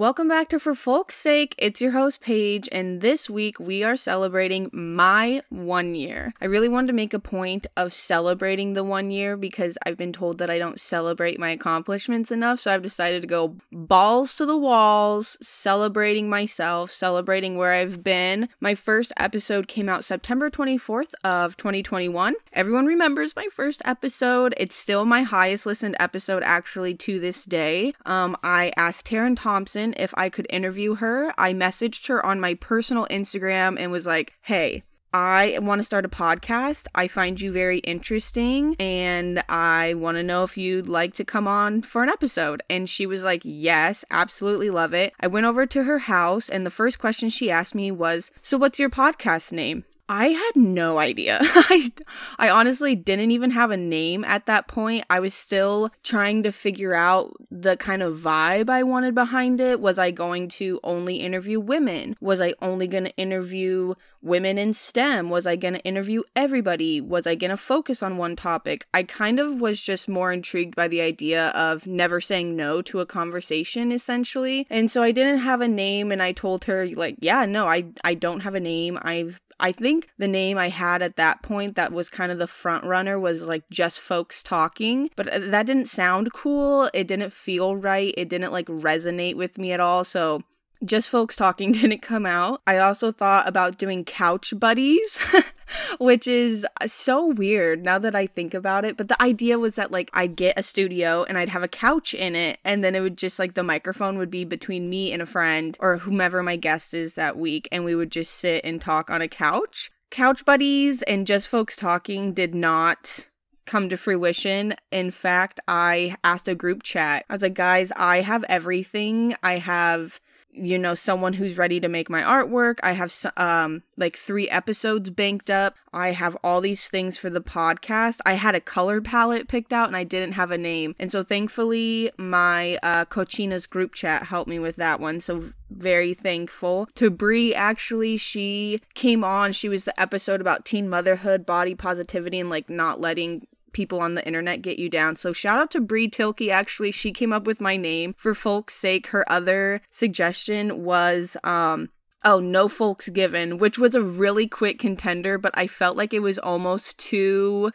Welcome back to For Folk's Sake. It's your host, Paige, and this week we are celebrating my one year. I really wanted to make a point of celebrating the one year because I've been told that I don't celebrate my accomplishments enough, so I've decided to go balls to the walls, celebrating myself, celebrating where I've been. My first episode came out September 24th of 2021. Everyone remembers my first episode. It's still my highest listened episode actually to this day. Um, I asked Taryn Thompson if I could interview her. I messaged her on my personal Instagram and was like, hey, I want to start a podcast. I find you very interesting and I want to know if you'd like to come on for an episode. And she was like, Yes, absolutely love it. I went over to her house and the first question she asked me was, So what's your podcast name? I had no idea. I, I honestly didn't even have a name at that point. I was still trying to figure out the kind of vibe I wanted behind it. Was I going to only interview women? Was I only going to interview women in STEM? Was I going to interview everybody? Was I going to focus on one topic? I kind of was just more intrigued by the idea of never saying no to a conversation essentially. And so I didn't have a name and I told her like, yeah, no, I I don't have a name. I've I think the name I had at that point that was kind of the front runner was like just folks talking, but uh, that didn't sound cool. It didn't feel right. It didn't like resonate with me at all. So just folks talking didn't come out. I also thought about doing couch buddies, which is so weird now that I think about it. But the idea was that like I'd get a studio and I'd have a couch in it, and then it would just like the microphone would be between me and a friend or whomever my guest is that week, and we would just sit and talk on a couch. Couch buddies and just folks talking did not come to fruition. In fact, I asked a group chat. I was like, guys, I have everything. I have you know someone who's ready to make my artwork. I have um like 3 episodes banked up. I have all these things for the podcast. I had a color palette picked out and i didn't have a name. And so thankfully my uh cochina's group chat helped me with that one. So very thankful. To Brie. Actually, she came on. She was the episode about teen motherhood, body positivity, and like not letting people on the internet get you down. So shout out to Brie Tilke. Actually, she came up with my name for folks' sake. Her other suggestion was um Oh, no folks given, which was a really quick contender, but I felt like it was almost too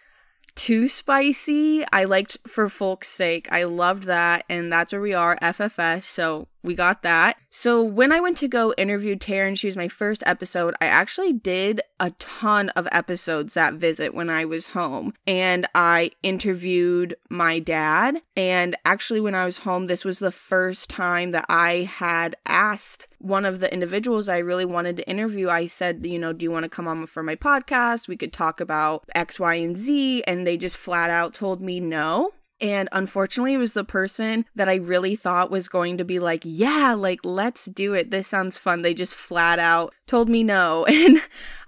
too spicy. I liked for folks' sake. I loved that, and that's where we are, FFS. So we got that. So when I went to go interview Taryn, she was my first episode. I actually did a ton of episodes that visit when I was home. And I interviewed my dad. And actually, when I was home, this was the first time that I had asked one of the individuals I really wanted to interview. I said, you know, do you want to come on for my podcast? We could talk about X, Y, and Z. And they just flat out told me no. And unfortunately, it was the person that I really thought was going to be like, yeah, like, let's do it. This sounds fun. They just flat out told me no. And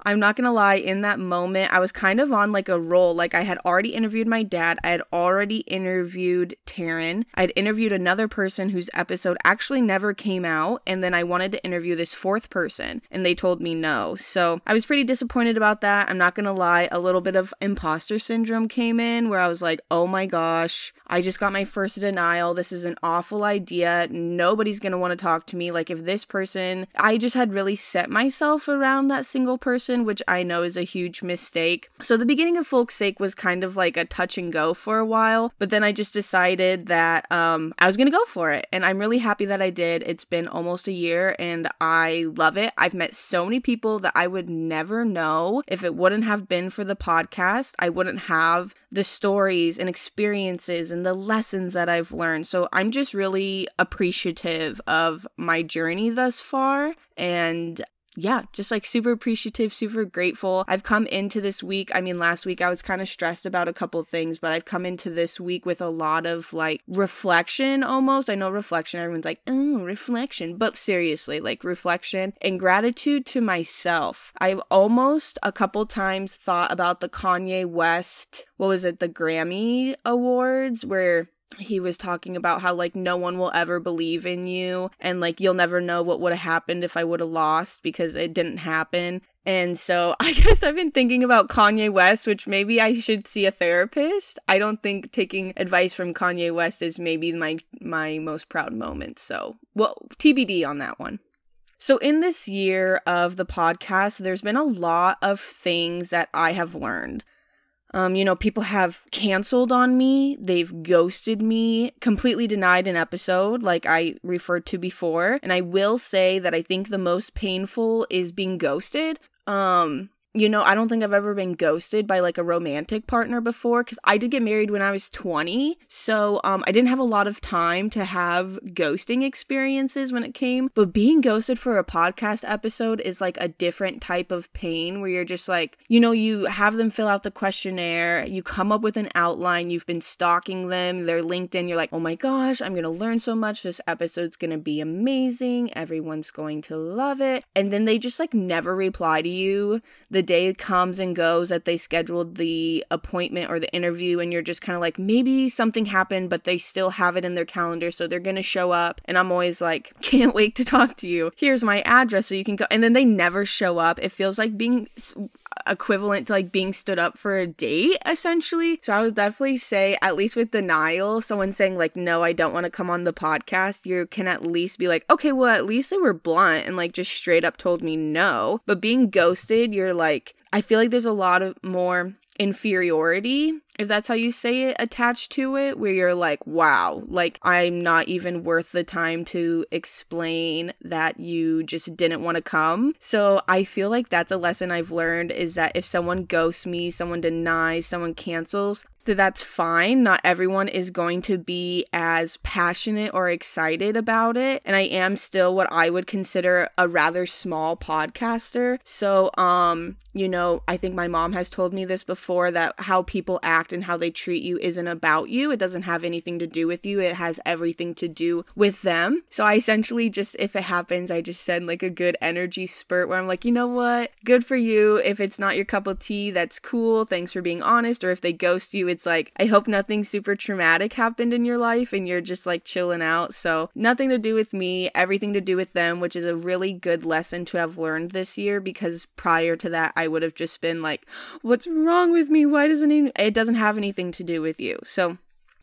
I'm not gonna lie, in that moment, I was kind of on like a roll. Like, I had already interviewed my dad, I had already interviewed Taryn, I'd interviewed another person whose episode actually never came out. And then I wanted to interview this fourth person, and they told me no. So I was pretty disappointed about that. I'm not gonna lie, a little bit of imposter syndrome came in where I was like, oh my gosh, I just got my first denial. This is an awful idea. Nobody's gonna wanna talk to me. Like, if this person, I just had really set my myself around that single person, which I know is a huge mistake. So the beginning of Folk's Sake was kind of like a touch and go for a while, but then I just decided that um, I was gonna go for it, and I'm really happy that I did. It's been almost a year, and I love it. I've met so many people that I would never know if it wouldn't have been for the podcast. I wouldn't have the stories and experiences and the lessons that I've learned. So I'm just really appreciative of my journey thus far. And yeah, just like super appreciative, super grateful. I've come into this week. I mean, last week I was kind of stressed about a couple things, but I've come into this week with a lot of like reflection almost. I know reflection, everyone's like, oh, reflection, but seriously, like reflection and gratitude to myself. I've almost a couple times thought about the Kanye West, what was it, the Grammy Awards, where he was talking about how like no one will ever believe in you and like you'll never know what would have happened if I would have lost because it didn't happen. And so I guess I've been thinking about Kanye West, which maybe I should see a therapist. I don't think taking advice from Kanye West is maybe my my most proud moment. So, well, TBD on that one. So, in this year of the podcast, there's been a lot of things that I have learned. Um, you know, people have canceled on me, they've ghosted me, completely denied an episode, like I referred to before. And I will say that I think the most painful is being ghosted. Um, you know, I don't think I've ever been ghosted by like a romantic partner before because I did get married when I was 20. So um, I didn't have a lot of time to have ghosting experiences when it came. But being ghosted for a podcast episode is like a different type of pain where you're just like, you know, you have them fill out the questionnaire, you come up with an outline, you've been stalking them, their LinkedIn, you're like, oh my gosh, I'm going to learn so much. This episode's going to be amazing. Everyone's going to love it. And then they just like never reply to you. Day comes and goes that they scheduled the appointment or the interview and you're just kind of like maybe something happened but they still have it in their calendar so they're going to show up and I'm always like can't wait to talk to you. Here's my address so you can go and then they never show up. It feels like being equivalent to like being stood up for a date essentially. So I would definitely say at least with denial, someone saying like no, I don't want to come on the podcast, you can at least be like, "Okay, well at least they were blunt and like just straight up told me no." But being ghosted, you're like I feel like there's a lot of more inferiority, if that's how you say it, attached to it, where you're like, wow, like I'm not even worth the time to explain that you just didn't want to come. So I feel like that's a lesson I've learned is that if someone ghosts me, someone denies, someone cancels, that that's fine. Not everyone is going to be as passionate or excited about it. And I am still what I would consider a rather small podcaster. So, um, you know, I think my mom has told me this before that how people act and how they treat you isn't about you. It doesn't have anything to do with you. It has everything to do with them. So I essentially just, if it happens, I just send like a good energy spurt where I'm like, you know what? Good for you. If it's not your cup of tea, that's cool. Thanks for being honest. Or if they ghost you, it's like, I hope nothing super traumatic happened in your life and you're just like chilling out. So, nothing to do with me, everything to do with them, which is a really good lesson to have learned this year because prior to that, I would have just been like, what's wrong with me? Why doesn't it? It doesn't have anything to do with you. So,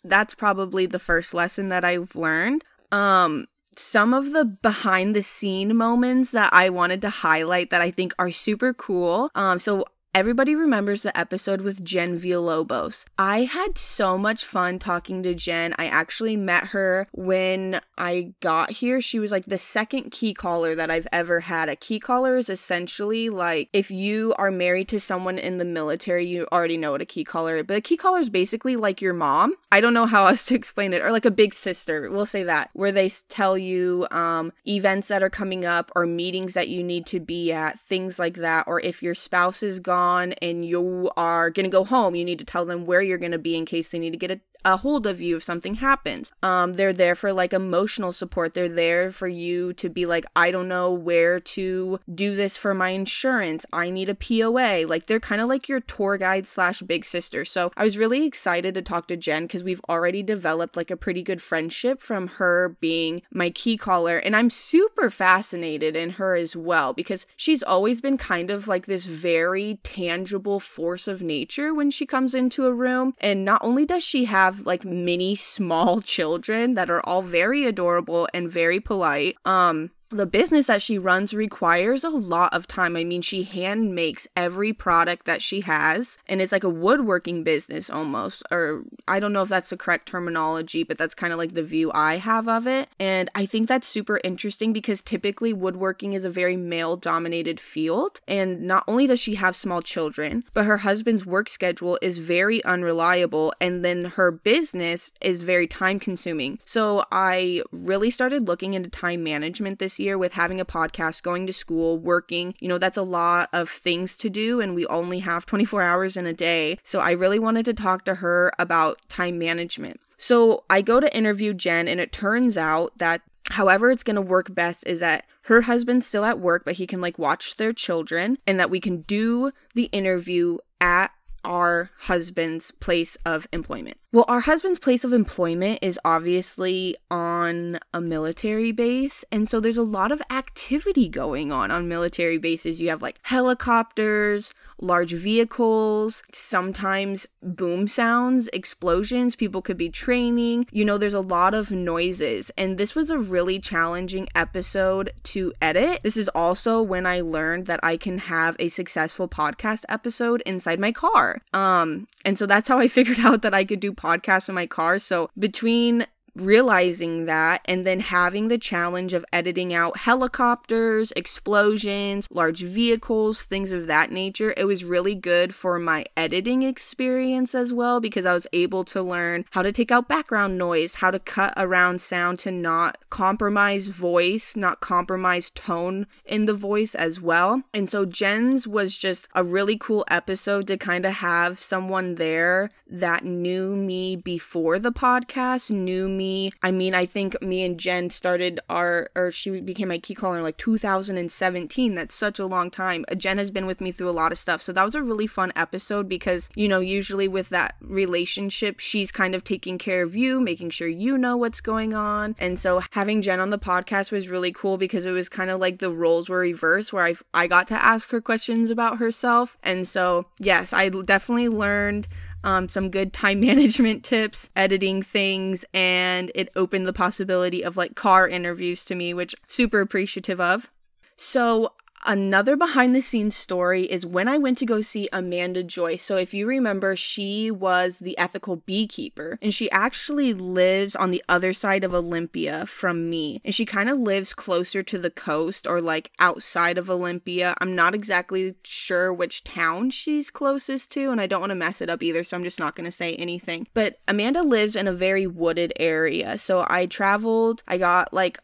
that's probably the first lesson that I've learned. Um, some of the behind the scene moments that I wanted to highlight that I think are super cool. Um, so Everybody remembers the episode with Jen Villalobos. I had so much fun talking to Jen. I actually met her when I got here. She was like the second key caller that I've ever had. A key caller is essentially like if you are married to someone in the military, you already know what a key caller is. But a key caller is basically like your mom. I don't know how else to explain it, or like a big sister. We'll say that, where they tell you um, events that are coming up or meetings that you need to be at, things like that. Or if your spouse is gone on and you are going to go home, you need to tell them where you're going to be in case they need to get a a hold of you if something happens. Um, they're there for like emotional support. They're there for you to be like, I don't know where to do this for my insurance. I need a POA. Like they're kind of like your tour guide slash big sister. So I was really excited to talk to Jen because we've already developed like a pretty good friendship from her being my key caller. And I'm super fascinated in her as well because she's always been kind of like this very tangible force of nature when she comes into a room. And not only does she have have like many small children that are all very adorable and very polite. Um, the business that she runs requires a lot of time. I mean, she hand makes every product that she has, and it's like a woodworking business almost. Or I don't know if that's the correct terminology, but that's kind of like the view I have of it. And I think that's super interesting because typically woodworking is a very male dominated field. And not only does she have small children, but her husband's work schedule is very unreliable. And then her business is very time consuming. So I really started looking into time management this year year with having a podcast, going to school, working. You know, that's a lot of things to do, and we only have 24 hours in a day. So I really wanted to talk to her about time management. So I go to interview Jen, and it turns out that however it's going to work best is that her husband's still at work, but he can like watch their children, and that we can do the interview at our husband's place of employment. Well, our husband's place of employment is obviously on a military base. And so there's a lot of activity going on on military bases. You have like helicopters, large vehicles, sometimes boom sounds, explosions. People could be training. You know, there's a lot of noises. And this was a really challenging episode to edit. This is also when I learned that I can have a successful podcast episode inside my car. Um, and so that's how I figured out that I could do podcasts in my car. So between realizing that and then having the challenge of editing out helicopters, explosions, large vehicles, things of that nature, it was really good for my editing experience as well because I was able to learn how to take out background noise, how to cut around sound to not compromise voice, not compromise tone in the voice as well. And so Jen's was just a really cool episode to kind of have someone there that knew me before the podcast, knew me me. I mean, I think me and Jen started our, or she became my key caller in like 2017. That's such a long time. Uh, Jen has been with me through a lot of stuff. So that was a really fun episode because, you know, usually with that relationship, she's kind of taking care of you, making sure you know what's going on. And so having Jen on the podcast was really cool because it was kind of like the roles were reversed where I, I got to ask her questions about herself. And so, yes, I definitely learned um, some good time management tips, editing things, and it opened the possibility of like car interviews to me, which super appreciative of. So Another behind the scenes story is when I went to go see Amanda Joyce. So, if you remember, she was the ethical beekeeper and she actually lives on the other side of Olympia from me. And she kind of lives closer to the coast or like outside of Olympia. I'm not exactly sure which town she's closest to, and I don't want to mess it up either, so I'm just not going to say anything. But Amanda lives in a very wooded area. So, I traveled, I got like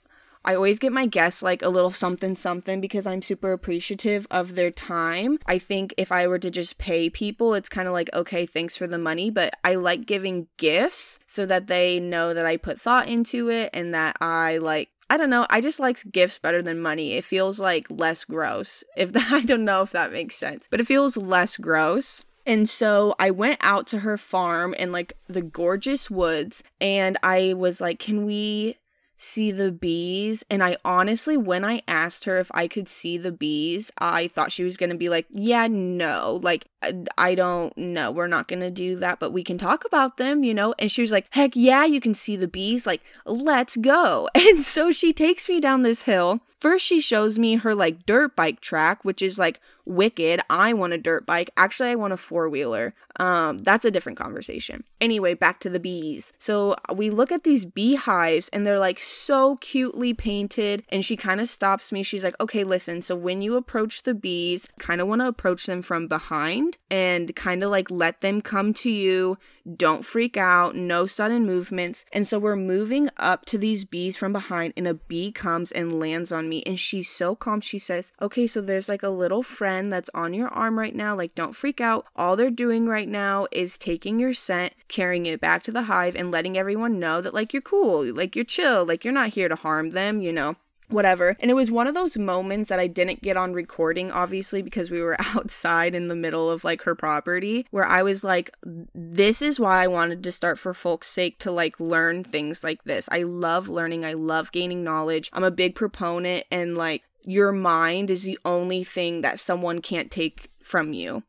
I always get my guests like a little something something because I'm super appreciative of their time. I think if I were to just pay people, it's kind of like, okay, thanks for the money, but I like giving gifts so that they know that I put thought into it and that I like I don't know. I just like gifts better than money. It feels like less gross. If I don't know if that makes sense, but it feels less gross. And so I went out to her farm in like the gorgeous woods and I was like, "Can we see the bees. And I honestly, when I asked her if I could see the bees, I thought she was going to be like, yeah, no, like, I don't know. We're not going to do that, but we can talk about them, you know? And she was like, heck yeah, you can see the bees. Like, let's go. And so she takes me down this hill. First, she shows me her like dirt bike track, which is like wicked. I want a dirt bike. Actually, I want a four wheeler. Um, that's a different conversation. Anyway, back to the bees. So we look at these beehives and they're like so cutely painted. And she kind of stops me. She's like, okay, listen. So when you approach the bees, kind of want to approach them from behind and kind of like let them come to you. Don't freak out. No sudden movements. And so we're moving up to these bees from behind, and a bee comes and lands on me. And she's so calm. She says, okay, so there's like a little friend that's on your arm right now. Like, don't freak out. All they're doing right now is taking your scent, carrying it back to the hive, and letting everyone know that, like, you're cool, like, you're chill, like, you're not here to harm them, you know whatever. And it was one of those moments that I didn't get on recording, obviously, because we were outside in the middle of like her property, where I was like, this is why I wanted to start for folks' sake to like learn things like this. I love learning, I love gaining knowledge. I'm a big proponent, and like, your mind is the only thing that someone can't take from you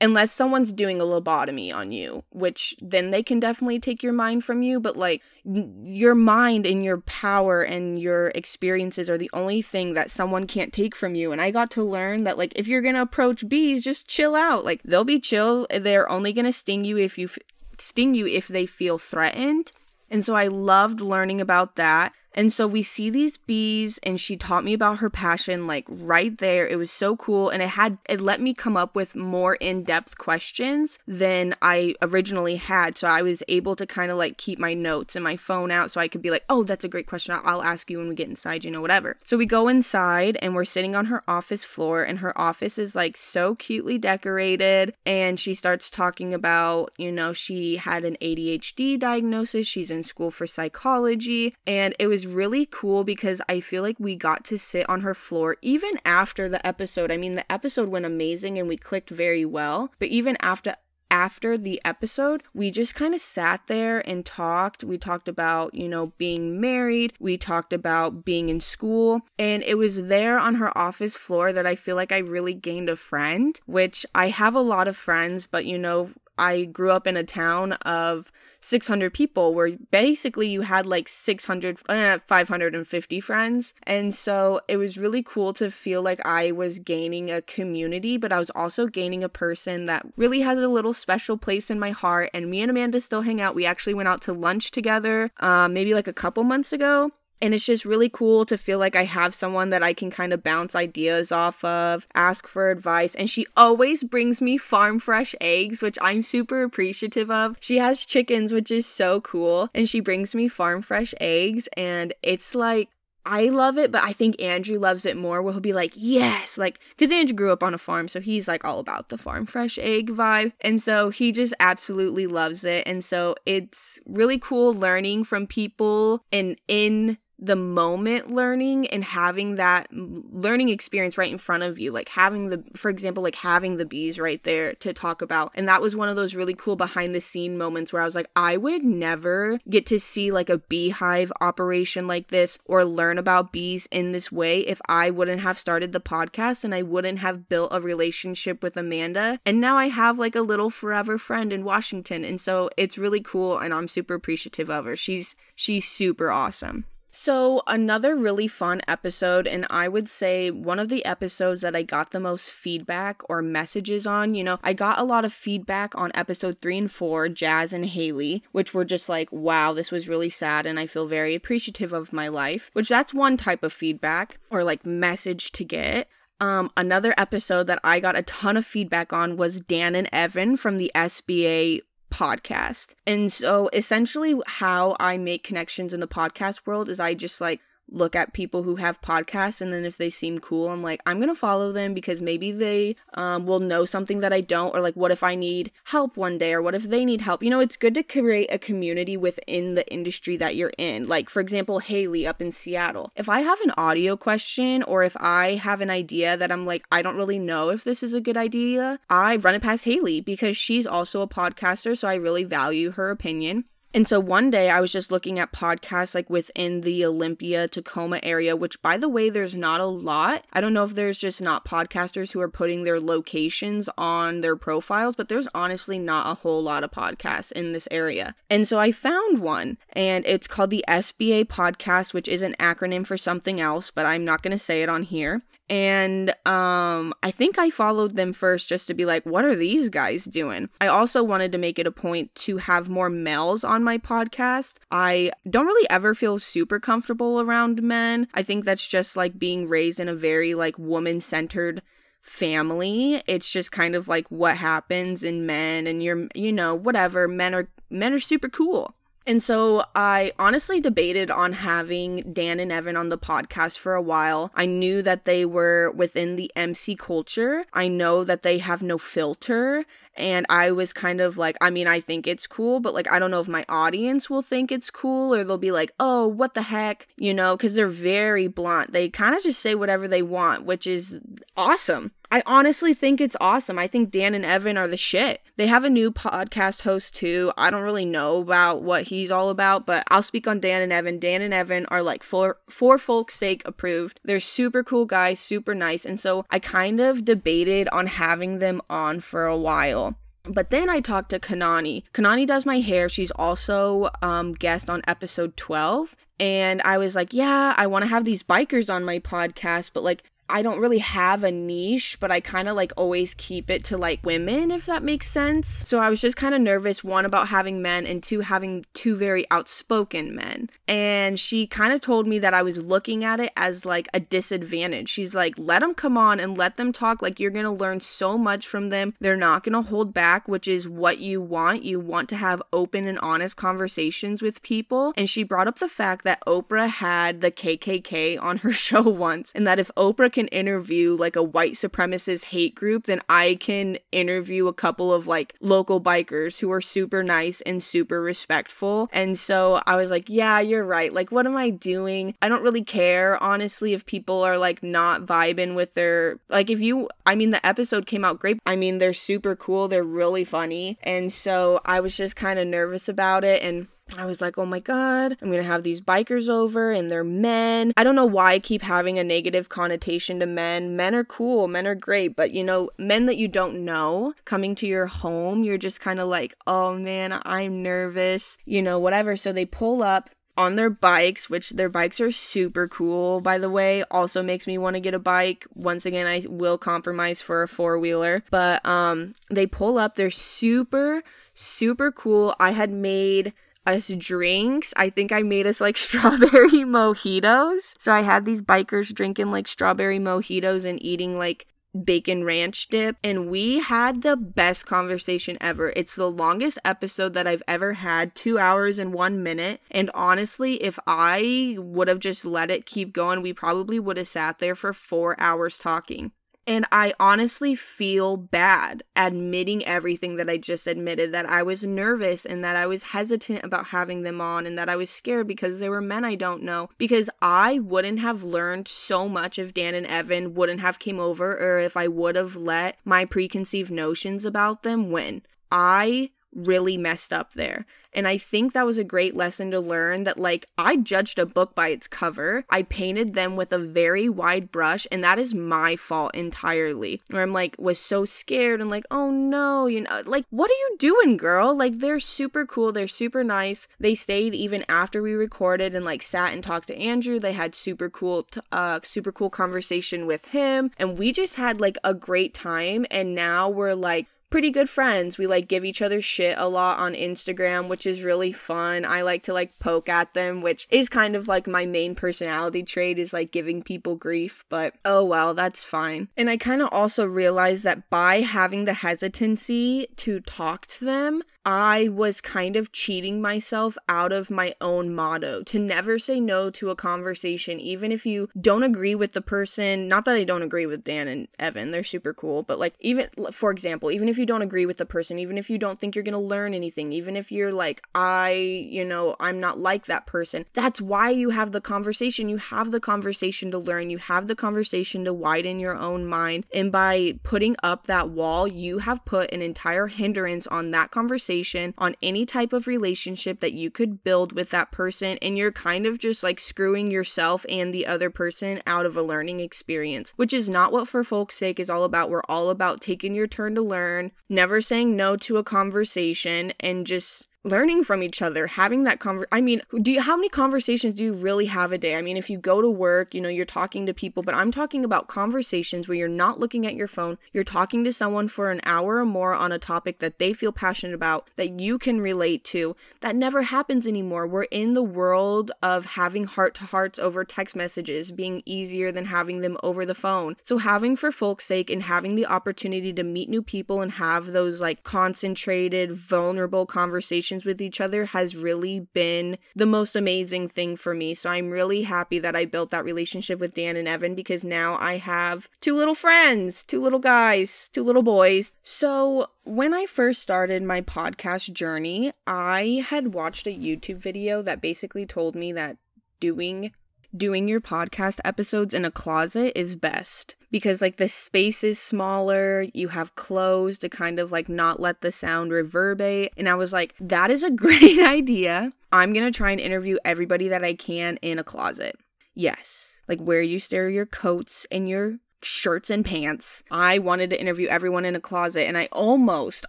unless someone's doing a lobotomy on you, which then they can definitely take your mind from you. But like your mind and your power and your experiences are the only thing that someone can't take from you. And I got to learn that like if you're gonna approach bees, just chill out. Like they'll be chill. They're only gonna sting you if you f- sting you if they feel threatened. And so I loved learning about that. And so we see these bees and she taught me about her passion like right there. It was so cool and it had it let me come up with more in-depth questions than I originally had. So I was able to kind of like keep my notes and my phone out so I could be like, "Oh, that's a great question. I'll ask you when we get inside, you know, whatever." So we go inside and we're sitting on her office floor and her office is like so cutely decorated and she starts talking about, you know, she had an ADHD diagnosis. She's in school for psychology and it was really cool because I feel like we got to sit on her floor even after the episode. I mean, the episode went amazing and we clicked very well, but even after after the episode, we just kind of sat there and talked. We talked about, you know, being married, we talked about being in school, and it was there on her office floor that I feel like I really gained a friend, which I have a lot of friends, but you know, I grew up in a town of 600 people where basically you had like 600 uh, 550 friends. And so it was really cool to feel like I was gaining a community but I was also gaining a person that really has a little special place in my heart. And me and Amanda still hang out. We actually went out to lunch together um, maybe like a couple months ago and it's just really cool to feel like I have someone that I can kind of bounce ideas off of, ask for advice. And she always brings me farm fresh eggs, which I'm super appreciative of. She has chickens, which is so cool. And she brings me farm fresh eggs. And it's like, I love it, but I think Andrew loves it more. Where he'll be like, yes, like, because Andrew grew up on a farm, so he's like all about the farm fresh egg vibe. And so he just absolutely loves it. And so it's really cool learning from people and in the moment learning and having that learning experience right in front of you like having the for example like having the bees right there to talk about. And that was one of those really cool behind the scene moments where i was like i would never get to see like a beehive operation like this or learn about bees in this way if i wouldn't have started the podcast and i wouldn't have built a relationship with amanda. And now i have like a little forever friend in washington. And so it's really cool and i'm super appreciative of her. She's she's super awesome so, another really fun episode, and I would say one of the episodes that I got the most feedback or messages on. You know, I got a lot of feedback on episode three and four, Jazz and Haley, which were just like, wow, this was really sad, and I feel very appreciative of my life, which that's one type of feedback or like message to get. Um, another episode that I got a ton of feedback on was Dan and Evan from the SBA podcast. And so essentially how I make connections in the podcast world is I just like look at people who have podcasts and then if they seem cool i'm like i'm gonna follow them because maybe they um, will know something that i don't or like what if i need help one day or what if they need help? You know it's good to create a community within the industry that you're in. Like for example haley up in seattle. If i have an audio question or if i have an idea that i'm like i don't really know if this is a good idea i run it past haley because she's also a podcaster so i really value her opinion and so one day I was just looking at podcasts like within the Olympia, Tacoma area, which by the way, there's not a lot. I don't know if there's just not podcasters who are putting their locations on their profiles, but there's honestly not a whole lot of podcasts in this area. And so I found one, and it's called the SBA podcast, which is an acronym for something else, but I'm not going to say it on here and um I think I followed them first just to be like what are these guys doing? I also wanted to make it a point to have more males on my podcast. I don't really ever feel super comfortable around men. I think that's just like being raised in a very like woman-centered family. It's just kind of like what happens in men and you're you know whatever men are men are super cool. And so I honestly debated on having Dan and Evan on the podcast for a while. I knew that they were within the MC culture. I know that they have no filter and I was kind of like, I mean, I think it's cool, but like, I don't know if my audience will think it's cool or they'll be like, oh, what the heck, you know, because they're very blunt. They kind of just say whatever they want, which is awesome. I honestly think it's awesome. I think Dan and Evan are the shit. They have a new podcast host too. I don't really know about what he's all about, but I'll speak on Dan and Evan. Dan and Evan are like for for folks' sake approved. They're super cool guys, super nice. And so I kind of debated on having them on for a while. But then I talked to Kanani. Kanani does my hair. She's also um, guest on episode 12. And I was like, yeah, I want to have these bikers on my podcast, but like I don't really have a niche, but I kind of like always keep it to like women, if that makes sense. So I was just kind of nervous, one, about having men, and two, having two very outspoken men. And she kind of told me that I was looking at it as like a disadvantage. She's like, let them come on and let them talk. Like, you're going to learn so much from them. They're not going to hold back, which is what you want. You want to have open and honest conversations with people. And she brought up the fact that Oprah had the KKK on her show once, and that if Oprah can interview like a white supremacist hate group, then I can interview a couple of like local bikers who are super nice and super respectful. And so I was like, yeah, you're right. Like, what am I doing? I don't really care, honestly, if people are like not vibing with their, like, if you, I mean, the episode came out great. I mean, they're super cool, they're really funny. And so I was just kind of nervous about it. And I was like, oh my God, I'm gonna have these bikers over and they're men. I don't know why I keep having a negative connotation to men. Men are cool, men are great, but you know, men that you don't know coming to your home, you're just kind of like, oh man, I'm nervous, you know, whatever. So they pull up on their bikes, which their bikes are super cool, by the way. Also makes me want to get a bike. Once again, I will compromise for a four wheeler, but um, they pull up. They're super, super cool. I had made us drinks. I think I made us like strawberry mojitos. So I had these bikers drinking like strawberry mojitos and eating like bacon ranch dip and we had the best conversation ever. It's the longest episode that I've ever had, 2 hours and 1 minute. And honestly, if I would have just let it keep going, we probably would have sat there for 4 hours talking. And I honestly feel bad admitting everything that I just admitted that I was nervous and that I was hesitant about having them on and that I was scared because they were men I don't know because I wouldn't have learned so much if Dan and Evan wouldn't have came over or if I would have let my preconceived notions about them win. I really messed up there. And I think that was a great lesson to learn that, like, I judged a book by its cover. I painted them with a very wide brush, and that is my fault entirely. Where I'm like, was so scared and like, oh no, you know, like, what are you doing, girl? Like, they're super cool. They're super nice. They stayed even after we recorded and like sat and talked to Andrew. They had super cool, t- uh, super cool conversation with him. And we just had like a great time. And now we're like, pretty good friends. We like give each other shit a lot on Instagram, which is really fun. I like to like poke at them, which is kind of like my main personality trait is like giving people grief, but oh well, that's fine. And I kind of also realized that by having the hesitancy to talk to them, I was kind of cheating myself out of my own motto to never say no to a conversation, even if you don't agree with the person. Not that I don't agree with Dan and Evan, they're super cool, but like, even for example, even if you don't agree with the person, even if you don't think you're gonna learn anything, even if you're like, I, you know, I'm not like that person, that's why you have the conversation. You have the conversation to learn, you have the conversation to widen your own mind. And by putting up that wall, you have put an entire hindrance on that conversation on any type of relationship that you could build with that person, and you're kind of just like screwing yourself and the other person out of a learning experience, which is not what For Folk's Sake is all about. We're all about taking your turn to learn, never saying no to a conversation, and just learning from each other, having that conver I mean, do you how many conversations do you really have a day? I mean, if you go to work, you know, you're talking to people, but I'm talking about conversations where you're not looking at your phone, you're talking to someone for an hour or more on a topic that they feel passionate about, that you can relate to. That never happens anymore. We're in the world of having heart to hearts over text messages being easier than having them over the phone. So having for folks' sake and having the opportunity to meet new people and have those like concentrated, vulnerable conversations with each other has really been the most amazing thing for me. So I'm really happy that I built that relationship with Dan and Evan because now I have two little friends, two little guys, two little boys. So when I first started my podcast journey, I had watched a YouTube video that basically told me that doing doing your podcast episodes in a closet is best because like the space is smaller, you have clothes to kind of like not let the sound reverberate. And I was like, that is a great idea. I'm going to try and interview everybody that I can in a closet. Yes, like where you stare your coats and your shirts and pants. I wanted to interview everyone in a closet and I almost,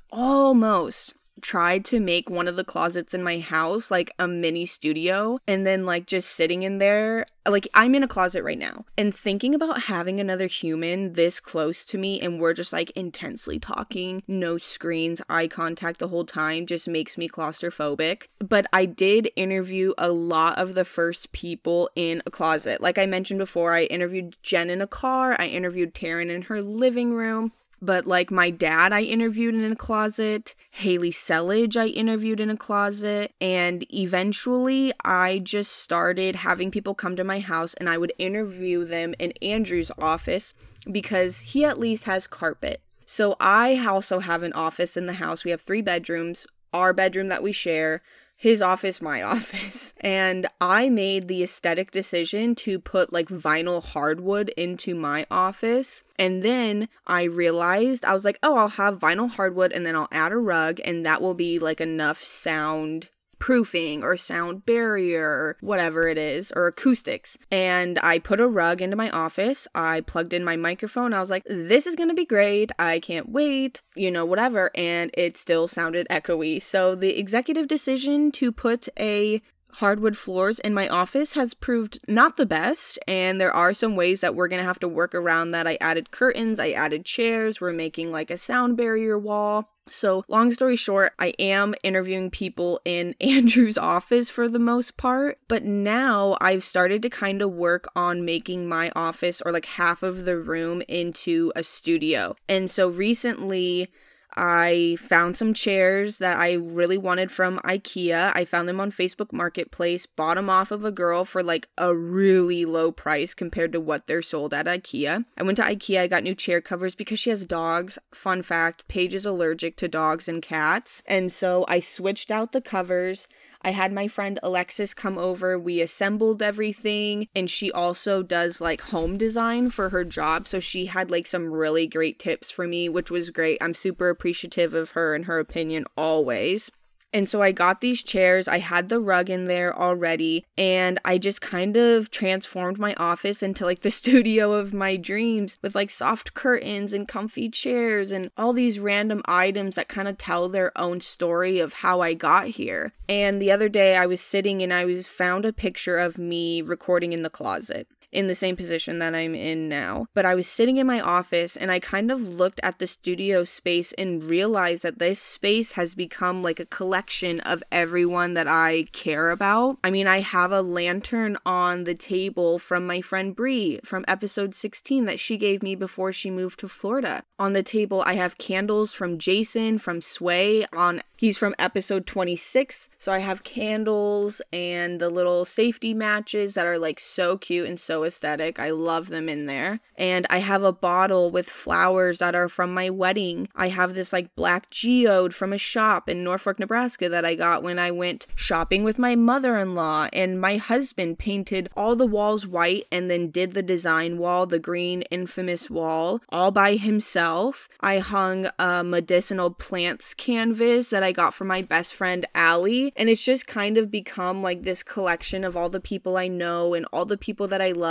almost tried to make one of the closets in my house like a mini studio and then like just sitting in there like I'm in a closet right now and thinking about having another human this close to me and we're just like intensely talking, no screens, eye contact the whole time just makes me claustrophobic. But I did interview a lot of the first people in a closet. Like I mentioned before, I interviewed Jen in a car, I interviewed Taryn in her living room. But like my dad, I interviewed in a closet. Haley Selledge, I interviewed in a closet. And eventually, I just started having people come to my house and I would interview them in Andrew's office because he at least has carpet. So I also have an office in the house. We have three bedrooms, our bedroom that we share his office, my office. And I made the aesthetic decision to put like vinyl hardwood into my office. And then I realized I was like, oh, I'll have vinyl hardwood and then I'll add a rug, and that will be like enough sound proofing or sound barrier or whatever it is or acoustics. And i put a rug into my office. I plugged in my microphone. I was like this is going to be great. I can't wait you know whatever. And it still sounded echoey. So the executive decision to put a hardwood floors in my office has proved not the best, and there are some ways that we're gonna have to work around that. I added curtains, I added chairs, we're making like a sound barrier wall. So, long story short, I am interviewing people in Andrew's office for the most part, but now I've started to kind of work on making my office or like half of the room into a studio. And so recently, I found some chairs that I really wanted from IKEA. I found them on Facebook Marketplace, bought them off of a girl for like a really low price compared to what they're sold at IKEA. I went to IKEA, I got new chair covers because she has dogs. Fun fact Paige is allergic to dogs and cats. And so I switched out the covers. I had my friend Alexis come over. We assembled everything, and she also does like home design for her job. So she had like some really great tips for me, which was great. I'm super appreciative of her and her opinion always. And so I got these chairs. I had the rug in there already. And I just kind of transformed my office into like the studio of my dreams with like soft curtains and comfy chairs and all these random items that kind of tell their own story of how I got here. And the other day I was sitting and I was found a picture of me recording in the closet in the same position that I'm in now. But I was sitting in my office and I kind of looked at the studio space and realized that this space has become like a collection of everyone that I care about. I mean, I have a lantern on the table from my friend Brie from episode 16 that she gave me before she moved to Florida. On the table, I have candles from Jason from Sway on He's from episode 26. So I have candles and the little safety matches that are like so cute and so aesthetic. I love them in there. And I have a bottle with flowers that are from my wedding. I have this like black geode from a shop in Norfolk, Nebraska that I got when I went shopping with my mother in law. And my husband painted all the walls white and then did the design wall, the green infamous wall, all by himself. I hung a medicinal plants canvas that I got from my best friend Allie. And it's just kind of become like this collection of all the people I know and all the people that I love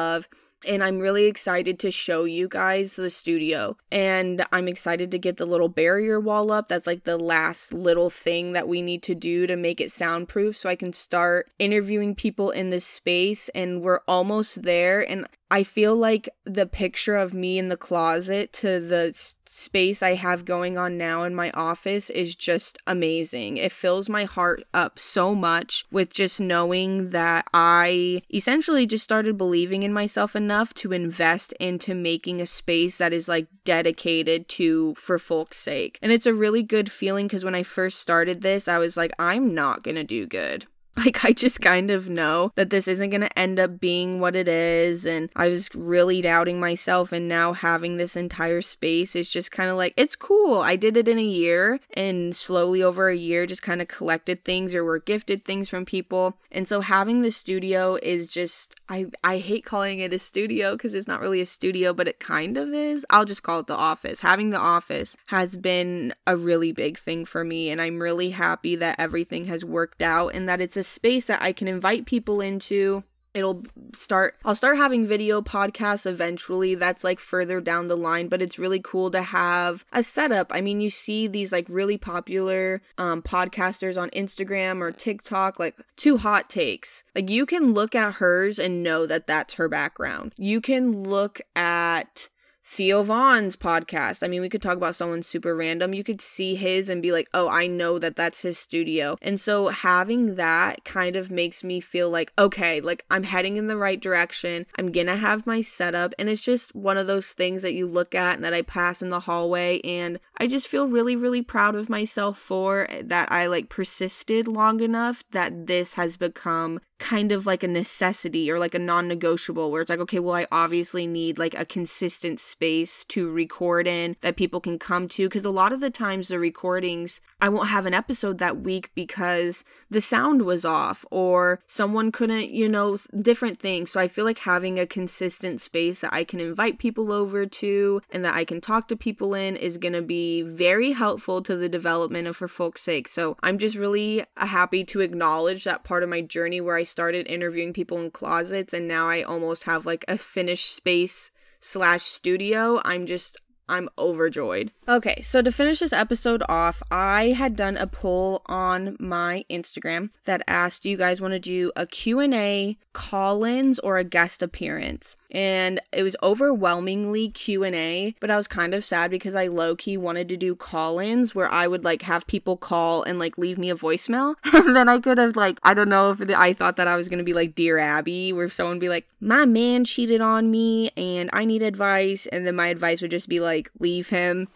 and I'm really excited to show you guys the studio. And I'm excited to get the little barrier wall up. That's like the last little thing that we need to do to make it soundproof so I can start interviewing people in this space. And we're almost there. And I feel like the picture of me in the closet to the space I have going on now in my office is just amazing. It fills my heart up so much with just knowing that I essentially just started believing in myself enough to invest into making a space that is like dedicated to for folks' sake. And it's a really good feeling because when I first started this, I was like, I'm not gonna do good. Like, I just kind of know that this isn't going to end up being what it is. And I was really doubting myself. And now having this entire space is just kind of like, it's cool. I did it in a year and slowly over a year just kind of collected things or were gifted things from people. And so having the studio is just, I, I hate calling it a studio because it's not really a studio, but it kind of is. I'll just call it the office. Having the office has been a really big thing for me. And I'm really happy that everything has worked out and that it's a space that I can invite people into. It'll start, I'll start having video podcasts eventually. That's like further down the line, but it's really cool to have a setup. I mean, you see these like really popular um, podcasters on Instagram or TikTok, like two hot takes. Like you can look at hers and know that that's her background. You can look at Theo Von's podcast. I mean, we could talk about someone super random. You could see his and be like, oh, I know that that's his studio. And so having that kind of makes me feel like, okay, like I'm heading in the right direction. I'm gonna have my setup. And it's just one of those things that you look at and that I pass in the hallway. And I just feel really, really proud of myself for that I like persisted long enough that this has become kind of like a necessity or like a non-negotiable where it's like okay well I obviously need like a consistent space to record in that people can come to cuz a lot of the times the recordings I won't have an episode that week because the sound was off or someone couldn't, you know, different things. So I feel like having a consistent space that I can invite people over to and that I can talk to people in is going to be very helpful to the development of For Folk's Sake. So I'm just really happy to acknowledge that part of my journey where I started interviewing people in closets and now I almost have like a finished space slash studio. I'm just I'm overjoyed. Okay, so to finish this episode off, I had done a poll on my Instagram that asked do you guys want to do a Q&A, call-ins or a guest appearance? And it was overwhelmingly Q&A, but I was kind of sad because I low-key wanted to do call-ins where I would like have people call and like leave me a voicemail. and then I could have like I don't know if the, I thought that I was going to be like Dear Abby where someone would be like, "My man cheated on me and I need advice." And then my advice would just be like like leave him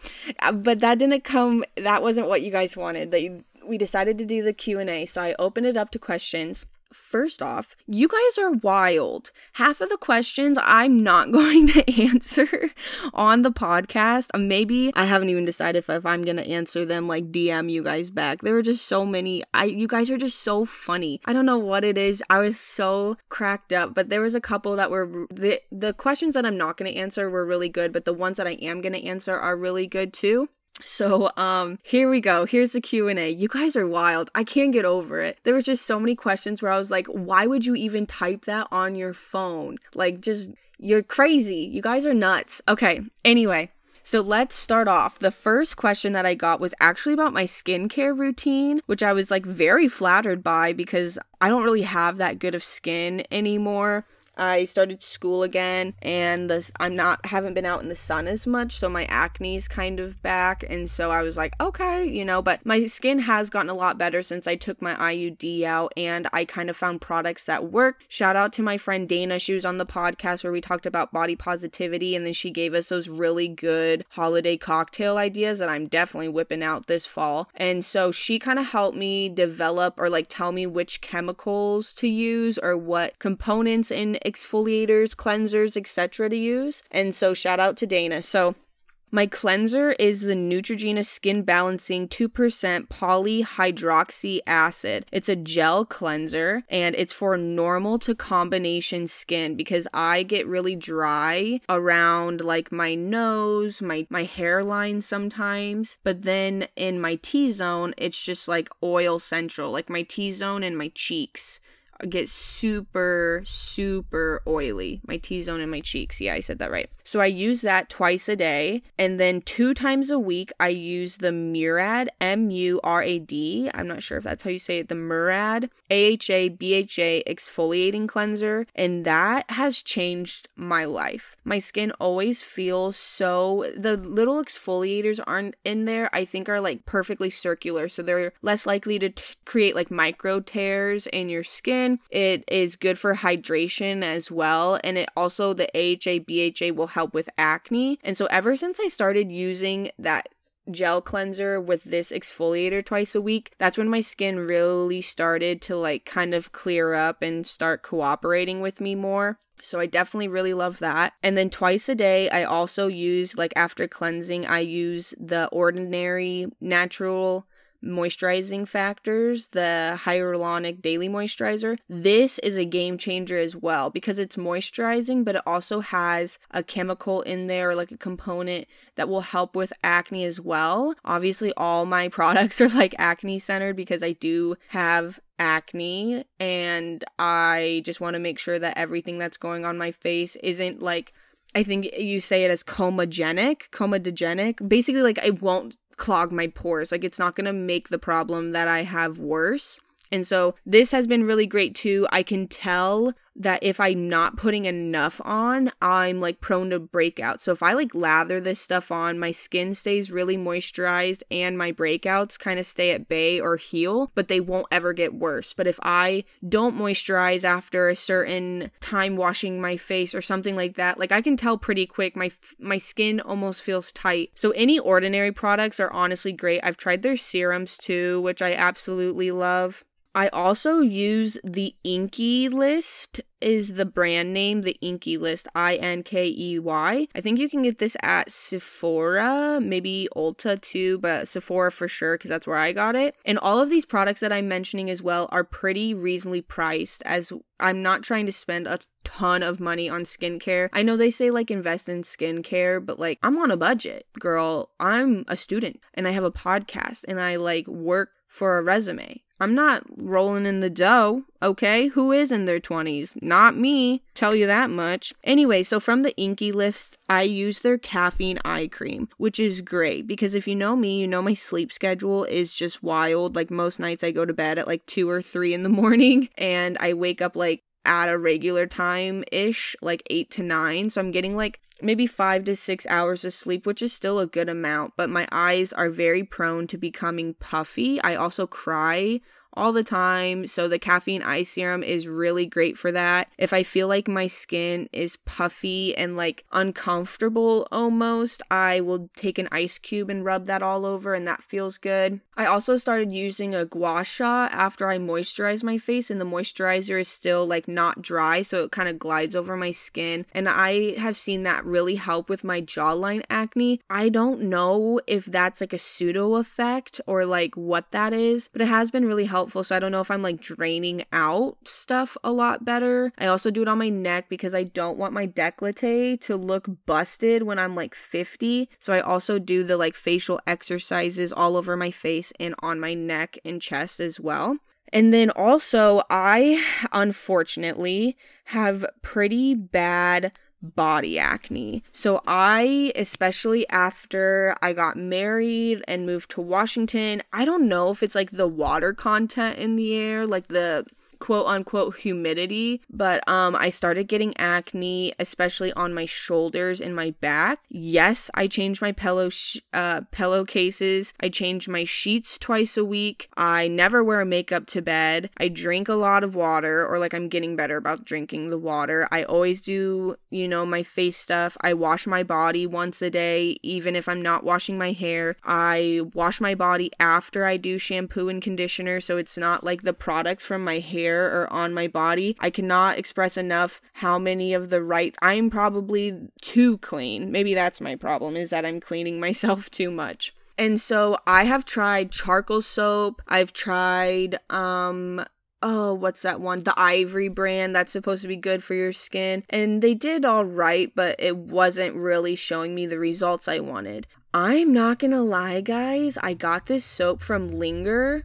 uh, but that didn't come that wasn't what you guys wanted they, we decided to do the q&a so i opened it up to questions First off, you guys are wild. Half of the questions I'm not going to answer on the podcast. Uh, maybe I haven't even decided if, if I'm going to answer them like DM you guys back. There were just so many. I you guys are just so funny. I don't know what it is. I was so cracked up, but there was a couple that were the the questions that I'm not going to answer were really good, but the ones that I am going to answer are really good too. So, um, here we go. Here's the Q&A. You guys are wild. I can't get over it. There was just so many questions where I was like, why would you even type that on your phone? Like, just, you're crazy. You guys are nuts. Okay, anyway. So let's start off. The first question that I got was actually about my skincare routine, which I was like very flattered by because I don't really have that good of skin anymore. I started school again and I'm not haven't been out in the sun as much, so my acne's kind of back and so I was like, okay, you know, but my skin has gotten a lot better since I took my IUD out and I kind of found products that work. Shout out to my friend Dana. She was on the podcast where we talked about body positivity and then she gave us those really good holiday cocktail ideas that I'm definitely whipping out this fall. And so she kind of helped me develop or like tell me which chemicals to use or what components in exfoliators, cleansers, etc. to use. And so shout out to Dana. So my cleanser is the Neutrogena Skin Balancing 2% polyhydroxy acid. It's a gel cleanser and it's for normal to combination skin because I get really dry around like my nose, my my hairline sometimes, but then in my T-zone it's just like oil central, like my T-zone and my cheeks get super, super oily. My T zone and my cheeks. Yeah, I said that right. So I use that twice a day. And then two times a week, I use the Murad, M U R A D. I'm not sure if that's how you say it. The Murad AHA BHA exfoliating cleanser. And that has changed my life. My skin always feels so, the little exfoliators aren't in there, I think are like perfectly circular. So they're less likely to t- create like micro tears in your skin it is good for hydration as well. And it also, the AHA, BHA will help with acne. And so, ever since I started using that gel cleanser with this exfoliator twice a week, that's when my skin really started to like kind of clear up and start cooperating with me more. So I definitely really love that. And then twice a day, I also use, like after cleansing, I use the ordinary natural moisturizing factors, the hyaluronic daily moisturizer. This is a game changer as well because it's moisturizing, but it also has a chemical in there, like a component that will help with acne as well. Obviously, all my products are like acne centered because I do have acne and I just want to make sure that everything that's going on my face isn't like I think you say it as comedogenic, comedogenic. Basically, like it won't clog my pores. Like it's not going to make the problem that I have worse. And so this has been really great too. I can tell that if I'm not putting enough on, I'm like prone to breakout. So if I like lather this stuff on, my skin stays really moisturized and my breakouts kind of stay at bay or heal, but they won't ever get worse. But if I don't moisturize after a certain time washing my face or something like that, like I can tell pretty quick my my skin almost feels tight. So any ordinary products are honestly great. I've tried their serums too, which I absolutely love. I also use the INKEY List is the brand name, the INKEY List, I N K E Y. I think you can get this at Sephora, maybe Ulta too, but Sephora for sure because that's where I got it. And all of these products that I'm mentioning as well are pretty reasonably priced as I'm not trying to spend a ton of money on skincare. I know they say like invest in skincare, but like I'm on a budget, girl. I'm a student and I have a podcast and I like work for a resume. I'm not rolling in the dough, okay? Who is in their 20s? Not me, tell you that much. Anyway, so from the INKEY list, I use their caffeine eye cream, which is great because if you know me, you know my sleep schedule is just wild. Like most nights, I go to bed at like 2 or 3 in the morning and I wake up like at a regular time ish, like 8 to 9. So I'm getting like maybe five to six hours of sleep, which is still a good amount, but my eyes are very prone to becoming puffy. I also cry all the time. So the caffeine eye serum is really great for that. If I feel like my skin is puffy and like uncomfortable almost, I will take an ice cube and rub that all over and that feels good. I also started using a gua sha after I moisturize my face and the moisturizer is still like not dry so it kind of glides over my skin and I have seen that really help with my jawline acne. I don't know if that's like a pseudo effect or like what that is, but it has been really helpful helpful. So I don't know if I'm like draining out stuff a lot better. I also do it on my neck because I don't want my décolleté to look busted when I'm like 50. So I also do the like facial exercises all over my face and on my neck and chest as well. And then also, I unfortunately have pretty bad body acne. So I, especially after I got married and moved to Washington, I don't know if it's like the water content in the air, like the quote unquote humidity, but um I started getting acne especially on my shoulders and my back. Yes, I changed my pillow sh- uh pillowcases. I change my sheets twice a week. I never wear makeup to bed. I drink a lot of water or like I'm getting better about drinking the water. I always do, you know, my face stuff. I wash my body once a day even if I'm not washing my hair. I wash my body after I do shampoo and conditioner so it's not like the products from my hair hair or on my body. I cannot express enough how many of the right I'm probably too clean. Maybe that's my problem is that I'm cleaning myself too much. And so I have tried charcoal soap. I've tried um oh, what's that one? The Ivory brand that's supposed to be good for your skin. And they did all right, but it wasn't really showing me the results I wanted. I'm not gonna lie, guys. I got this soap from Linger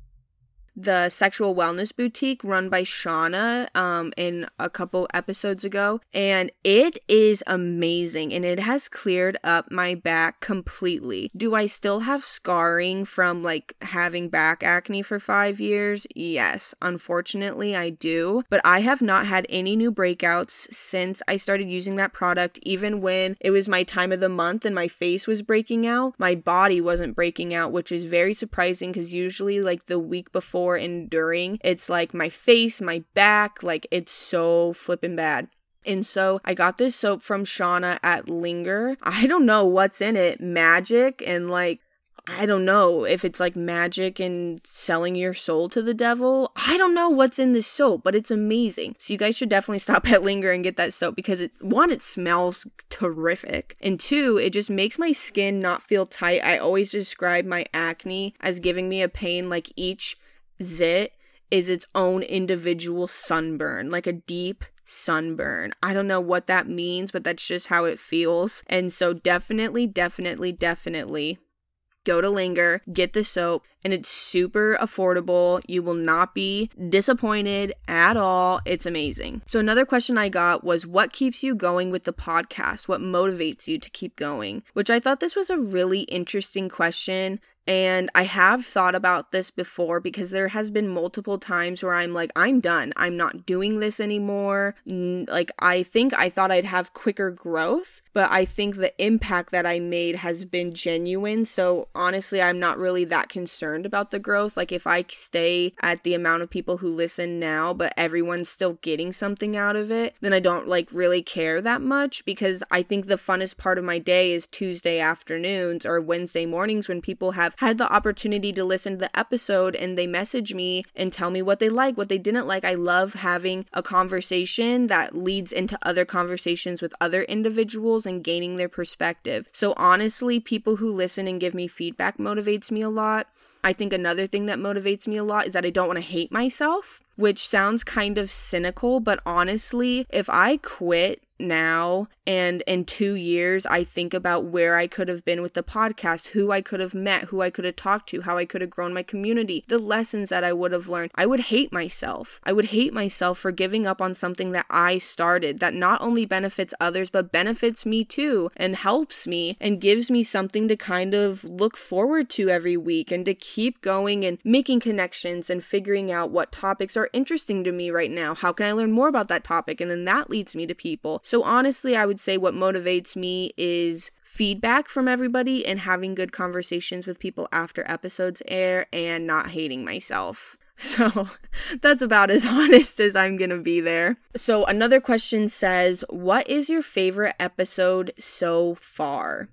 the sexual wellness boutique run by Shauna um, in a couple episodes ago. And it is amazing and it has cleared up my back completely. Do I still have scarring from like having back acne for five years? Yes, unfortunately, I do. But I have not had any new breakouts since I started using that product, even when it was my time of the month and my face was breaking out. My body wasn't breaking out, which is very surprising because usually, like the week before, before and during. It's like my face, my back, like it's so flippin' bad. And so I got this soap from Shauna at Linger. I don't know what's in it, magic and like I don't know if it's like magic and selling your soul to the devil. I don't know what's in this soap, but it's amazing. So you guys should definitely stop at Linger and get that soap because it one it smells terrific and two it just makes my skin not feel tight. I always describe my acne as giving me a pain like each zit is its own individual sunburn, like a deep sunburn. I don't know what that means, but that's just how it feels. And so, definitely, definitely, definitely go to Linger, get the soap, and it's super affordable. You will not be disappointed at all. It's amazing. So, another question I got was what keeps you going with the podcast? What motivates you to keep going? Which I thought this was a really interesting question And I have thought about this before because there has been multiple times where I'm like, I'm done. I'm not doing this anymore. Like, I think I thought I'd have quicker growth, but I think the impact that I made has been genuine. So honestly, I'm not really that concerned about the growth. Like, if I stay at the amount of people who listen now, but everyone's still getting something out of it, then I don't like really care that much because I think the funnest part of my day is Tuesday afternoons or Wednesday mornings when people have had the opportunity to listen to the episode and they message me and tell me what they like, what they didn't like. I love having a conversation that leads into other conversations with other individuals and gaining their perspective. So honestly, people who listen and give me feedback motivates me a lot. I think another thing that motivates me a lot is that I don't want to hate myself, which sounds kind of cynical, but honestly, if I quit now and in two years i think about where i could have been with the podcast who i could have met who i could have talked to how i could have grown my community the lessons that i would have learned. I would hate myself. I would hate myself for giving up on something that i started that not only benefits others but benefits me too and helps me and gives me something to kind of look forward to every week and to keep going and making connections and figuring out what topics are interesting to me right now. How can i learn more about that topic? And then that leads me to people. So honestly, I would say what motivates me is feedback from everybody and having good conversations with people after episodes air and not hating myself. So that's about as honest as I'm gonna be there. So another question says, What is your favorite episode so far?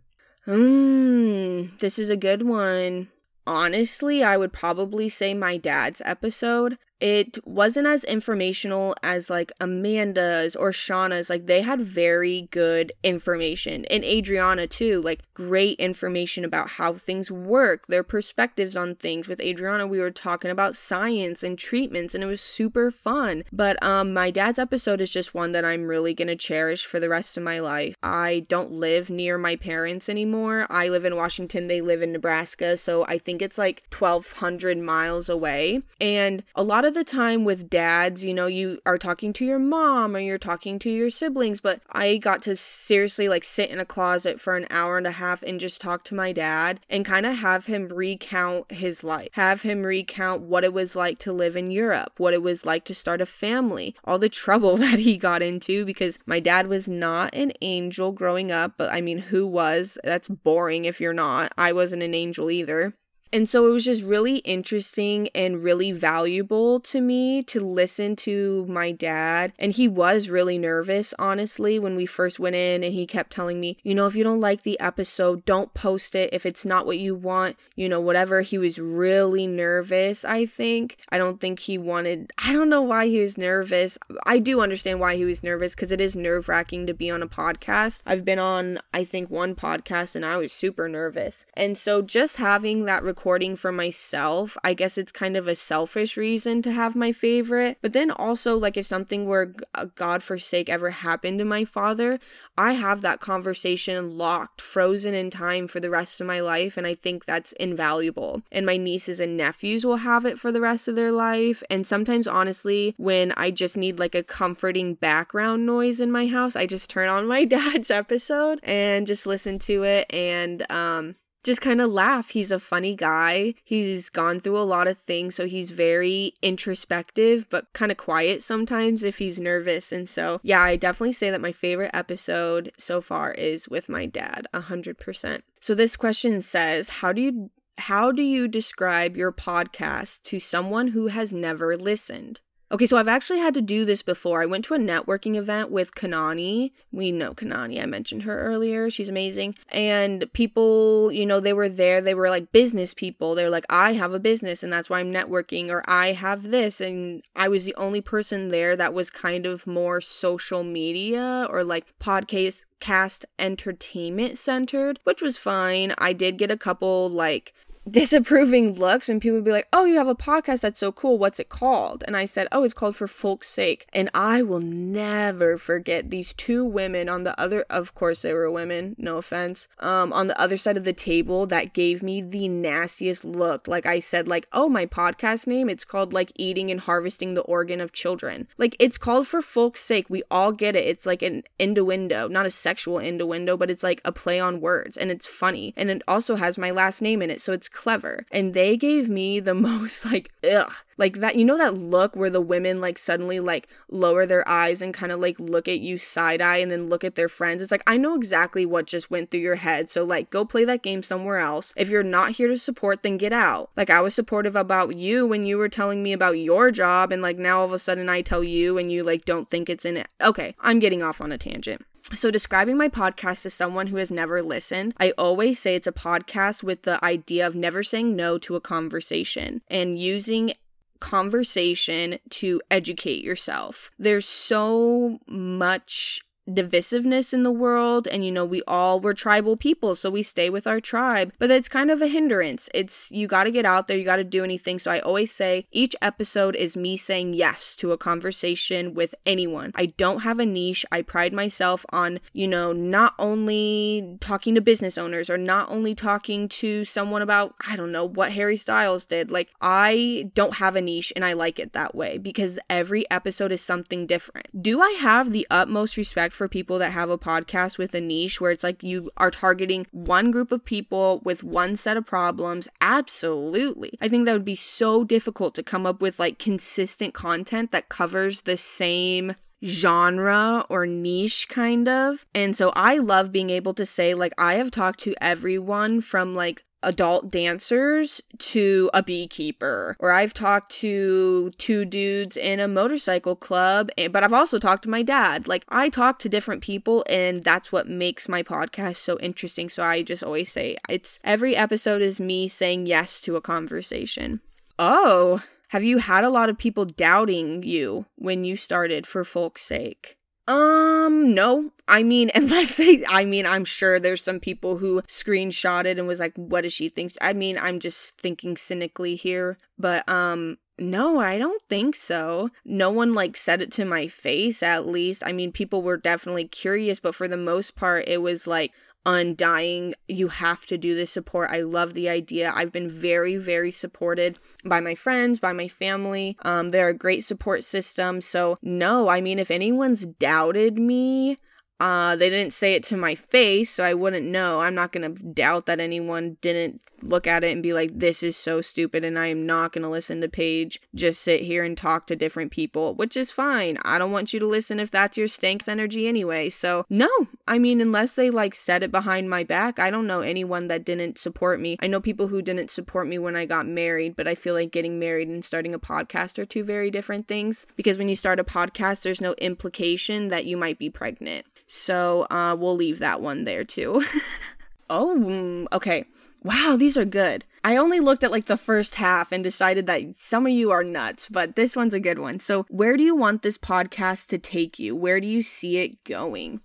Hmm, this is a good one. Honestly, I would probably say my dad's episode it wasn't as informational as like Amanda's or Shauna's. Like they had very good information. And Adriana too, like great information about how things work, their perspectives on things. With Adriana, we were talking about science and treatments and it was super fun. But um my dad's episode is just one that I'm really gonna cherish for the rest of my life. I don't live near my parents anymore. I live in Washington, they live in Nebraska, so I think it's like 1200 miles away. And a lot of of the time with dads, you know, you are talking to your mom or you're talking to your siblings, but I got to seriously like sit in a closet for an hour and a half and just talk to my dad and kind of have him recount his life, have him recount what it was like to live in Europe, what it was like to start a family, all the trouble that he got into because my dad was not an angel growing up, but I mean, who was? That's boring if you're not. I wasn't an angel either. And so it was just really interesting and really valuable to me to listen to my dad. And he was really nervous, honestly, when we first went in. And he kept telling me, you know, if you don't like the episode, don't post it. If it's not what you want, you know, whatever. He was really nervous, I think. I don't think he wanted, I don't know why he was nervous. I do understand why he was nervous because it is nerve wracking to be on a podcast. I've been on, I think, one podcast and I was super nervous. And so just having that recording recording for myself, I guess it's kind of a selfish reason to have my favorite. But then also, like, if something were, uh, God forsake, ever happened to my father, I have that conversation locked, frozen in time for the rest of my life. And I think that's invaluable. And my nieces and nephews will have it for the rest of their life. And sometimes, honestly, when I just need like a comforting background noise in my house, I just turn on my dad's episode and just listen to it. And, um, just kind of laugh. He's a funny guy. He's gone through a lot of things, so he's very introspective, but kind of quiet sometimes if he's nervous. And so, yeah, I definitely say that my favorite episode so far is with my dad, 100%. So this question says, how do you how do you describe your podcast to someone who has never listened? Okay, so I've actually had to do this before. I went to a networking event with Kanani. We know Kanani. I mentioned her earlier. She's amazing. And people, you know, they were there. They were like business people. They're like, I have a business and that's why I'm networking, or I have this. And I was the only person there that was kind of more social media or like podcast cast entertainment centered, which was fine. I did get a couple like disapproving looks when people would be like, Oh, you have a podcast that's so cool. What's it called? And I said, Oh, it's called For Folk's Sake. And I will never forget these two women on the other, of course, they were women, no offense, um, on the other side of the table that gave me the nastiest look. Like I said, like, Oh, my podcast name, it's called like Eating and Harvesting the Organ of Children. Like it's called For Folk's Sake. We all get it. It's like an innuendo, not a sexual innuendo, but it's like a play on words and it's funny. And it also has my last name in it. So it's clever. And they gave me the most like, ugh, like that, you know, that look where the women like suddenly like lower their eyes and kind of like look at you side eye and then look at their friends. It's like, I know exactly what just went through your head. So, like, go play that game somewhere else. If you're not here to support, then get out. Like, I was supportive about you when you were telling me about your job, and like now all of a sudden I tell you and you like don't think it's in it. Okay, I'm getting off on a tangent. So, describing my podcast to someone who has never listened, I always say it's a podcast with the idea of never saying no to a conversation and using conversation to educate yourself. There's so much divisiveness in the world and you know we all we're tribal people so we stay with our tribe. But it's kind of a hindrance. It's you got to get out there you got to do anything. So i always say each episode is me saying yes to a conversation with anyone. I don't have a niche. I pride myself on you know not only talking to business owners or not only talking to someone about i don't know what harry styles did. Like i don't have a niche and i like it that way because every episode is something different. Do i have the utmost respect for people that have a podcast with a niche where it's like you are targeting one group of people with one set of problems. Absolutely. I think that would be so difficult to come up with like consistent content that covers the same genre or niche kind of. And so I love being able to say like I have talked to everyone from like adult dancers to a beekeeper or I've talked to two dudes in a motorcycle club but I've also talked to my dad. Like I talk to different people and that's what makes my podcast so interesting. So I just always say it's every episode is me saying yes to a conversation. Oh have you had a lot of people doubting you when you started for folks sake um, no. I mean, unless they, I mean, I'm sure there's some people who screenshotted and was like, what does she think? I mean, I'm just thinking cynically here, but, um, no, I don't think so. No one like said it to my face at least. I mean, people were definitely curious, but for the most part it was like, undying. You have to do this support. I love the idea. I've been very, very supported by my friends, by my family. Um, they're a great support system. So, no, I mean, if anyone's doubted me, uh, they didn't say it to my face, so I wouldn't know. I'm not gonna doubt that anyone didn't look at it and be like, this is so stupid, and I am not gonna listen to Paige just sit here and talk to different people, which is fine. I don't want you to listen if that's your stanks energy anyway. So, no, I mean, unless they like said it behind my back, I don't know anyone that didn't support me. I know people who didn't support me when I got married, but I feel like getting married and starting a podcast are two very different things because when you start a podcast, there's no implication that you might be pregnant. So uh, we'll leave that one there too. oh, okay. Wow, these are good. I only looked at like the first half and decided that some of you are nuts, but this one's a good one. So, where do you want this podcast to take you? Where do you see it going?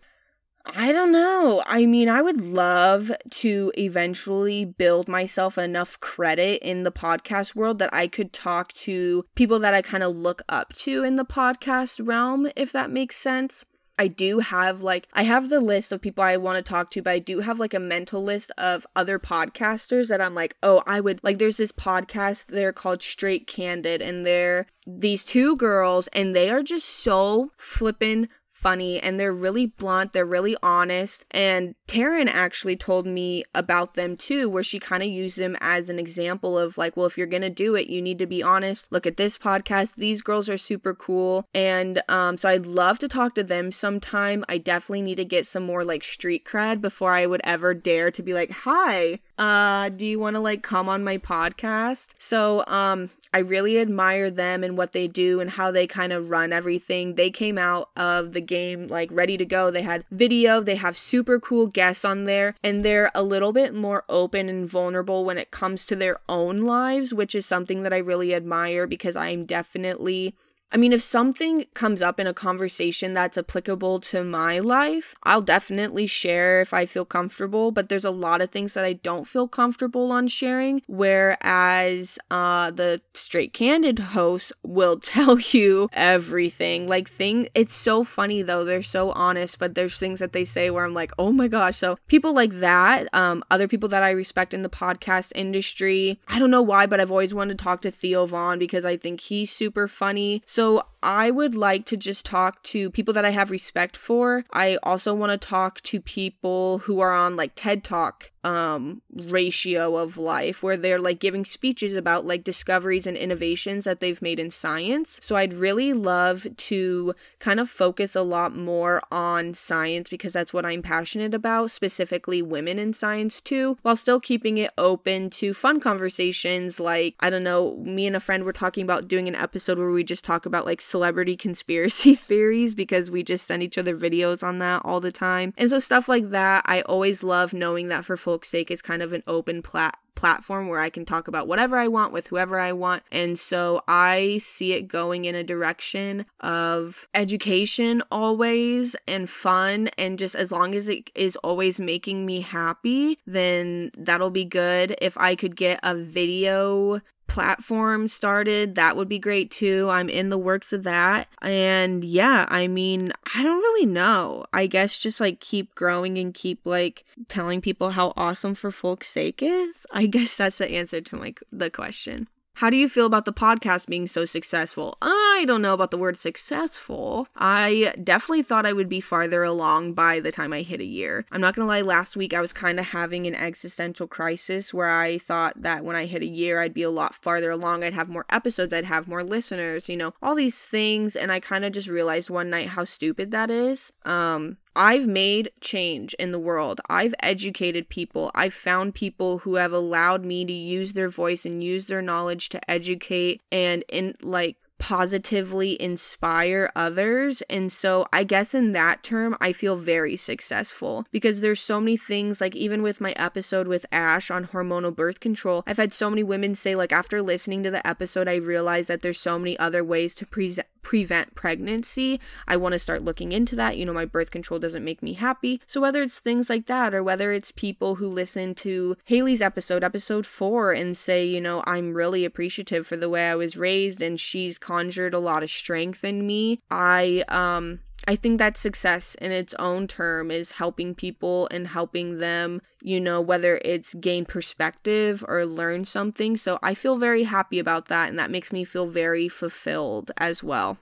I don't know. I mean, I would love to eventually build myself enough credit in the podcast world that I could talk to people that I kind of look up to in the podcast realm, if that makes sense. I do have like I have the list of people I want to talk to, but I do have like a mental list of other podcasters that I'm like, oh, I would like there's this podcast, they're called Straight Candid, and they're these two girls and they are just so flippin' funny and they're really blunt, they're really honest. And Taryn actually told me about them too, where she kind of used them as an example of like, well, if you're gonna do it, you need to be honest. Look at this podcast. These girls are super cool. And um, so I'd love to talk to them sometime. I definitely need to get some more like street cred before I would ever dare to be like, hi, uh, do you want to like come on my podcast? So, um, I really admire them and what they do and how they kind of run everything. They came out of the game like ready to go. They had video, they have super cool guests on there, and they're a little bit more open and vulnerable when it comes to their own lives, which is something that I really admire because I am definitely I mean, if something comes up in a conversation that's applicable to my life, I'll definitely share if I feel comfortable, but there's a lot of things that I don't feel comfortable on sharing. Whereas uh, the straight candid host will tell you everything. Like, thing, it's so funny though. They're so honest, but there's things that they say where I'm like, oh my gosh. So, people like that, um, other people that I respect in the podcast industry, I don't know why, but I've always wanted to talk to Theo Von because I think he's super funny. So I would like to just talk to people that I have respect for. I also want to talk to people who are on like TED Talk um ratio of life where they're like giving speeches about like discoveries and innovations that they've made in science. So I'd really love to kind of focus a lot more on science because that's what I'm passionate about, specifically women in science too, while still keeping it open to fun conversations like I don't know, me and a friend were talking about doing an episode where we just talk about like celebrity conspiracy theories because we just send each other videos on that all the time. And so stuff like that, I always love knowing that for folks' sake is kind of an open plat platform where I can talk about whatever I want with whoever I want. And so I see it going in a direction of education always and fun. And just as long as it is always making me happy, then that'll be good. If I could get a video platform started, that would be great too. I'm in the works of that. And yeah, I mean, I don't really know. I guess just like keep growing and keep like telling people how awesome for folk's sake is. I guess that's the answer to my the question. How do you feel about the podcast being so successful? I don't know about the word successful. I definitely thought I would be farther along by the time I hit a year. I'm not gonna lie, last week I was kind of having an existential crisis where I thought that when I hit a year, I'd be a lot farther along. I'd have more episodes, I'd have more listeners, you know, all these things. And I kind of just realized one night how stupid that is. Um, I've made change in the world. I've educated people. I've found people who have allowed me to use their voice and use their knowledge to educate and in like positively inspire others. And so I guess in that term, I feel very successful because there's so many things, like even with my episode with Ash on hormonal birth control, I've had so many women say, like, after listening to the episode, I realized that there's so many other ways to pre- prevent pregnancy. I want to start looking into that. You know, my birth control doesn't make me happy. So whether it's things like that or whether it's people who listen to Haley's episode, episode four, and say, you know, I'm really appreciative for the way I was raised and she's conjured a lot of strength in me. I um I think that success in its own term is helping people and helping them, you know, whether it's gain perspective or learn something. So I feel very happy about that, and that makes me feel very fulfilled as well.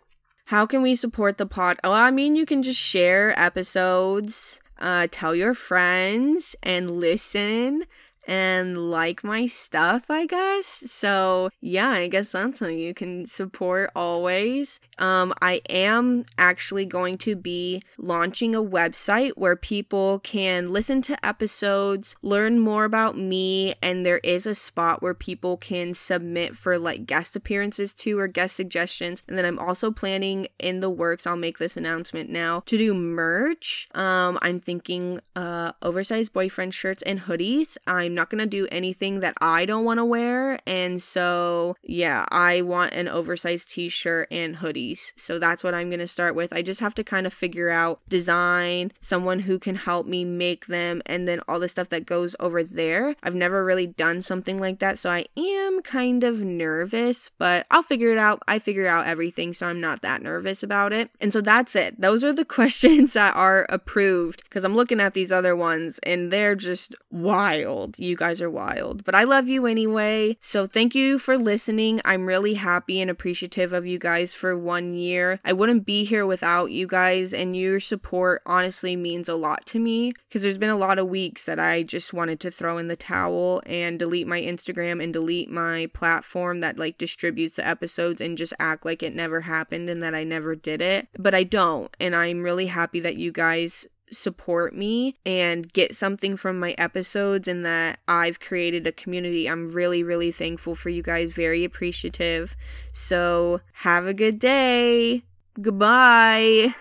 How can we support the pod? Oh, I mean, you can just share episodes, uh, tell your friends, and listen and like my stuff, I guess. So, yeah, I guess that's something you can support always. Um, I am actually going to be launching a website where people can listen to episodes, learn more about me, and there is a spot where people can submit for like guest appearances too or guest suggestions. And then I'm also planning in the works, I'll make this announcement now, to do merch. Um, I'm thinking uh oversized boyfriend shirts and hoodies. I'm not going to do anything that I don't want to wear. And so, yeah, I want an oversized t shirt and hoodies. So that's what I'm going to start with. I just have to kind of figure out design, someone who can help me make them, and then all the stuff that goes over there. I've never really done something like that. So I am kind of nervous, but I'll figure it out. I figure out everything. So I'm not that nervous about it. And so that's it. Those are the questions that are approved because I'm looking at these other ones and they're just wild. You guys are wild. But I love you anyway. So thank you for listening. I'm really happy and appreciative of you guys for one year. I wouldn't be here without you guys, and your support honestly means a lot to me because there's been a lot of weeks that I just wanted to throw in the towel and delete my Instagram and delete my platform that like distributes the episodes and just act like it never happened and that I never did it. But I don't. And I'm really happy that you guys support me and get something from my episodes and that I've created a community. I'm really, really thankful for you guys, very appreciative. So, have a good day. Goodbye.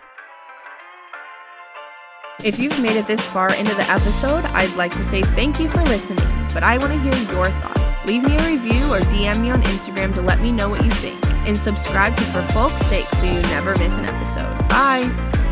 If you've made it this far into the episode, I'd like to say thank you for listening, but I want to hear your thoughts. Leave me a review or DM me on Instagram to let me know what you think. And subscribe to For Folk's Sake so you never miss an episode. Bye!